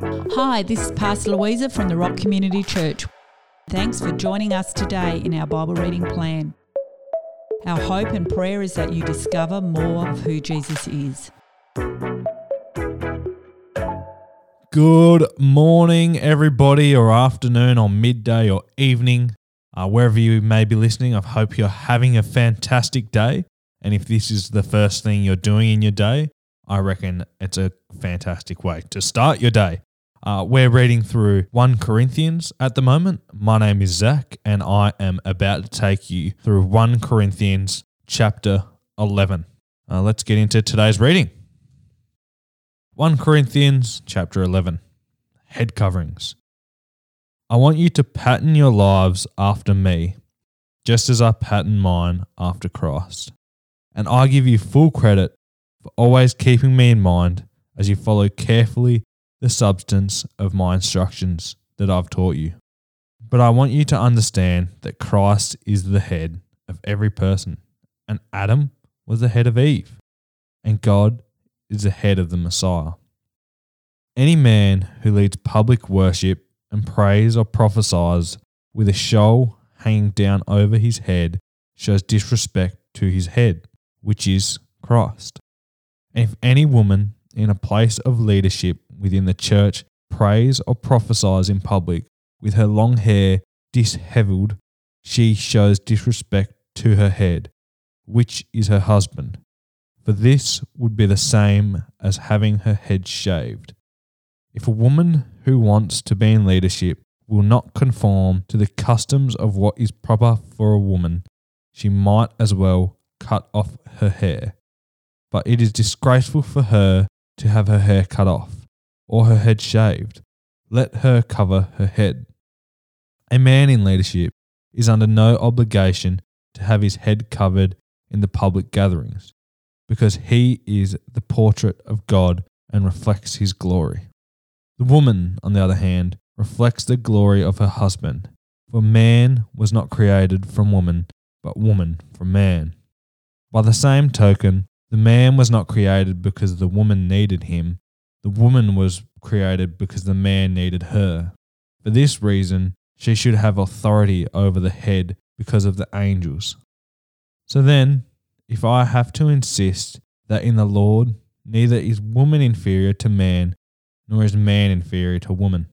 Hi, this is Pastor Louisa from the Rock Community Church. Thanks for joining us today in our Bible reading plan. Our hope and prayer is that you discover more of who Jesus is. Good morning, everybody, or afternoon, or midday, or evening, uh, wherever you may be listening. I hope you're having a fantastic day. And if this is the first thing you're doing in your day, I reckon it's a fantastic way to start your day. Uh, we're reading through 1 Corinthians at the moment. My name is Zach, and I am about to take you through 1 Corinthians chapter 11. Uh, let's get into today's reading. 1 Corinthians chapter 11 Head coverings. I want you to pattern your lives after me, just as I pattern mine after Christ. And I give you full credit for always keeping me in mind as you follow carefully the substance of my instructions that I've taught you. But I want you to understand that Christ is the head of every person, and Adam was the head of Eve, and God is the head of the Messiah. Any man who leads public worship and prays or prophesies with a shawl hanging down over his head shows disrespect to his head, which is Christ. And if any woman in a place of leadership within the church prays or prophesies in public with her long hair dishevelled, she shows disrespect to her head, which is her husband. For this would be the same as having her head shaved. If a woman who wants to be in leadership will not conform to the customs of what is proper for a woman, she might as well cut off her hair. But it is disgraceful for her to have her hair cut off or her head shaved. Let her cover her head. A man in leadership is under no obligation to have his head covered in the public gatherings, because he is the portrait of God and reflects his glory. The woman, on the other hand, reflects the glory of her husband, for man was not created from woman, but woman from man. By the same token, the man was not created because the woman needed him, the woman was created because the man needed her. For this reason, she should have authority over the head because of the angels. So then, if I have to insist that in the Lord neither is woman inferior to man, nor is man inferior to woman.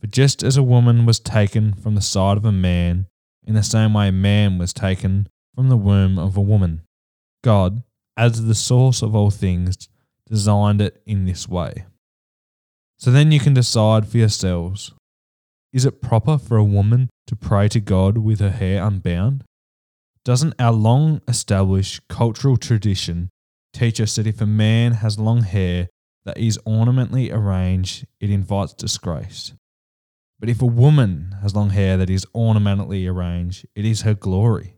For just as a woman was taken from the side of a man, in the same way man was taken from the womb of a woman. God, as the source of all things, designed it in this way. So then you can decide for yourselves is it proper for a woman to pray to God with her hair unbound? Doesn't our long established cultural tradition teach us that if a man has long hair that is ornamentally arranged, it invites disgrace? But if a woman has long hair that is ornamentally arranged, it is her glory.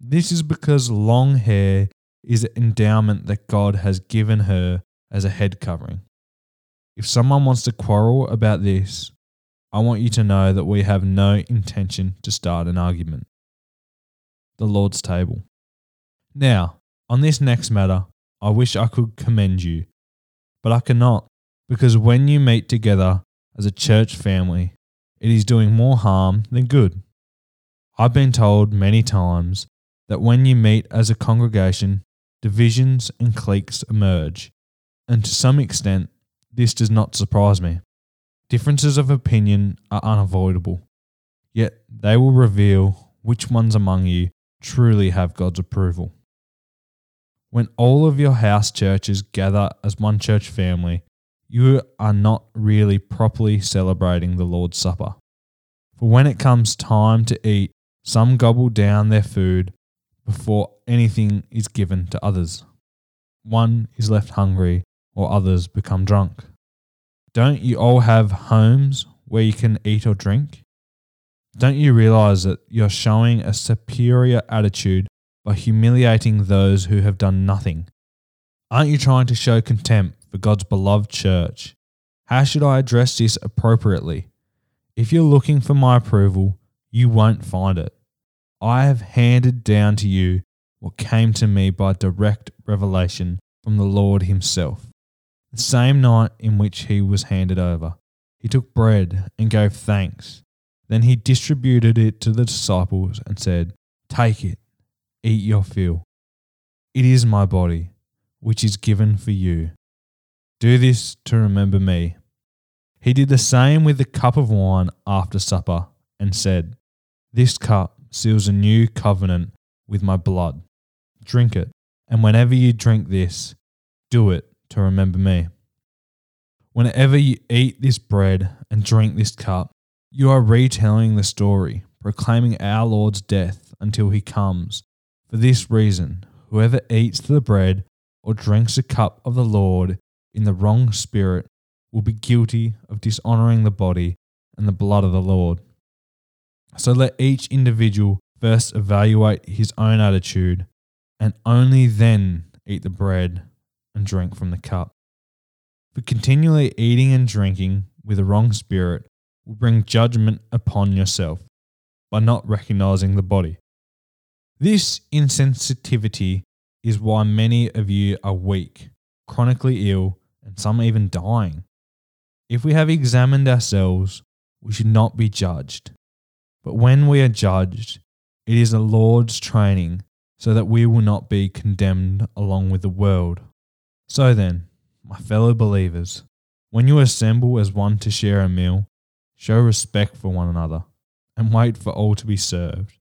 This is because long hair is an endowment that God has given her as a head covering. If someone wants to quarrel about this, I want you to know that we have no intention to start an argument. The Lord's table. Now, on this next matter, I wish I could commend you, but I cannot, because when you meet together as a church family, it is doing more harm than good. I've been told many times that when you meet as a congregation, divisions and cliques emerge, and to some extent, this does not surprise me. Differences of opinion are unavoidable, yet they will reveal which ones among you truly have God's approval. When all of your house churches gather as one church family, you are not really properly celebrating the Lord's Supper. For when it comes time to eat, some gobble down their food before anything is given to others. One is left hungry, or others become drunk. Don't you all have homes where you can eat or drink? Don't you realize that you're showing a superior attitude by humiliating those who have done nothing? Aren't you trying to show contempt for God's beloved church? How should I address this appropriately? If you're looking for my approval, you won't find it. I have handed down to you what came to me by direct revelation from the Lord Himself. The same night in which he was handed over, he took bread and gave thanks. Then he distributed it to the disciples and said, Take it, eat your fill. It is my body, which is given for you. Do this to remember me. He did the same with the cup of wine after supper and said, This cup seals a new covenant with my blood. Drink it, and whenever you drink this, do it to remember me. Whenever you eat this bread and drink this cup, you are retelling the story, proclaiming our Lord's death until he comes. For this reason, whoever eats the bread or drinks the cup of the Lord in the wrong spirit will be guilty of dishonoring the body and the blood of the Lord. So let each individual first evaluate his own attitude and only then eat the bread and drink from the cup. For continually eating and drinking with a wrong spirit will bring judgment upon yourself by not recognizing the body. This insensitivity is why many of you are weak, chronically ill, and some even dying. If we have examined ourselves, we should not be judged. But when we are judged, it is the Lord's training so that we will not be condemned along with the world. So then, my fellow believers, when you assemble as one to share a meal, show respect for one another and wait for all to be served.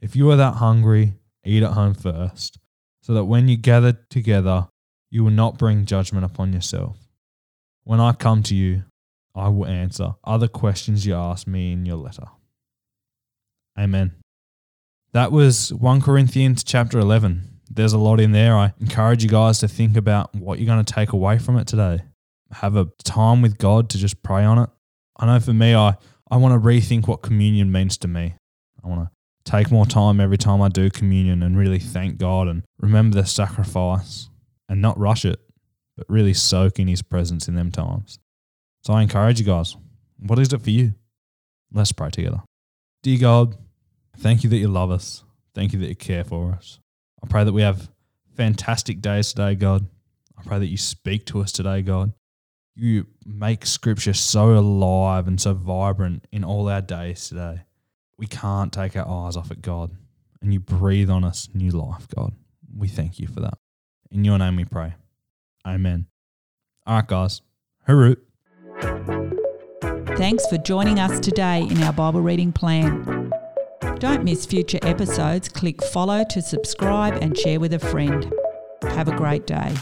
If you are that hungry, eat at home first, so that when you gather together, you will not bring judgment upon yourself. When I come to you, I will answer other questions you ask me in your letter. Amen. That was 1 Corinthians chapter 11 there's a lot in there. I encourage you guys to think about what you're going to take away from it today. Have a time with God to just pray on it. I know for me, I, I want to rethink what communion means to me. I want to take more time every time I do communion and really thank God and remember the sacrifice and not rush it, but really soak in His presence in them times. So I encourage you guys, what is it for you? Let's pray together. Dear God, thank you that you love us. Thank you that you care for us. I pray that we have fantastic days today, God. I pray that you speak to us today, God. You make scripture so alive and so vibrant in all our days today. We can't take our eyes off it, God. And you breathe on us new life, God. We thank you for that. In your name we pray. Amen. All right, guys. Hooroo. Thanks for joining us today in our Bible reading plan. Don't miss future episodes. Click follow to subscribe and share with a friend. Have a great day.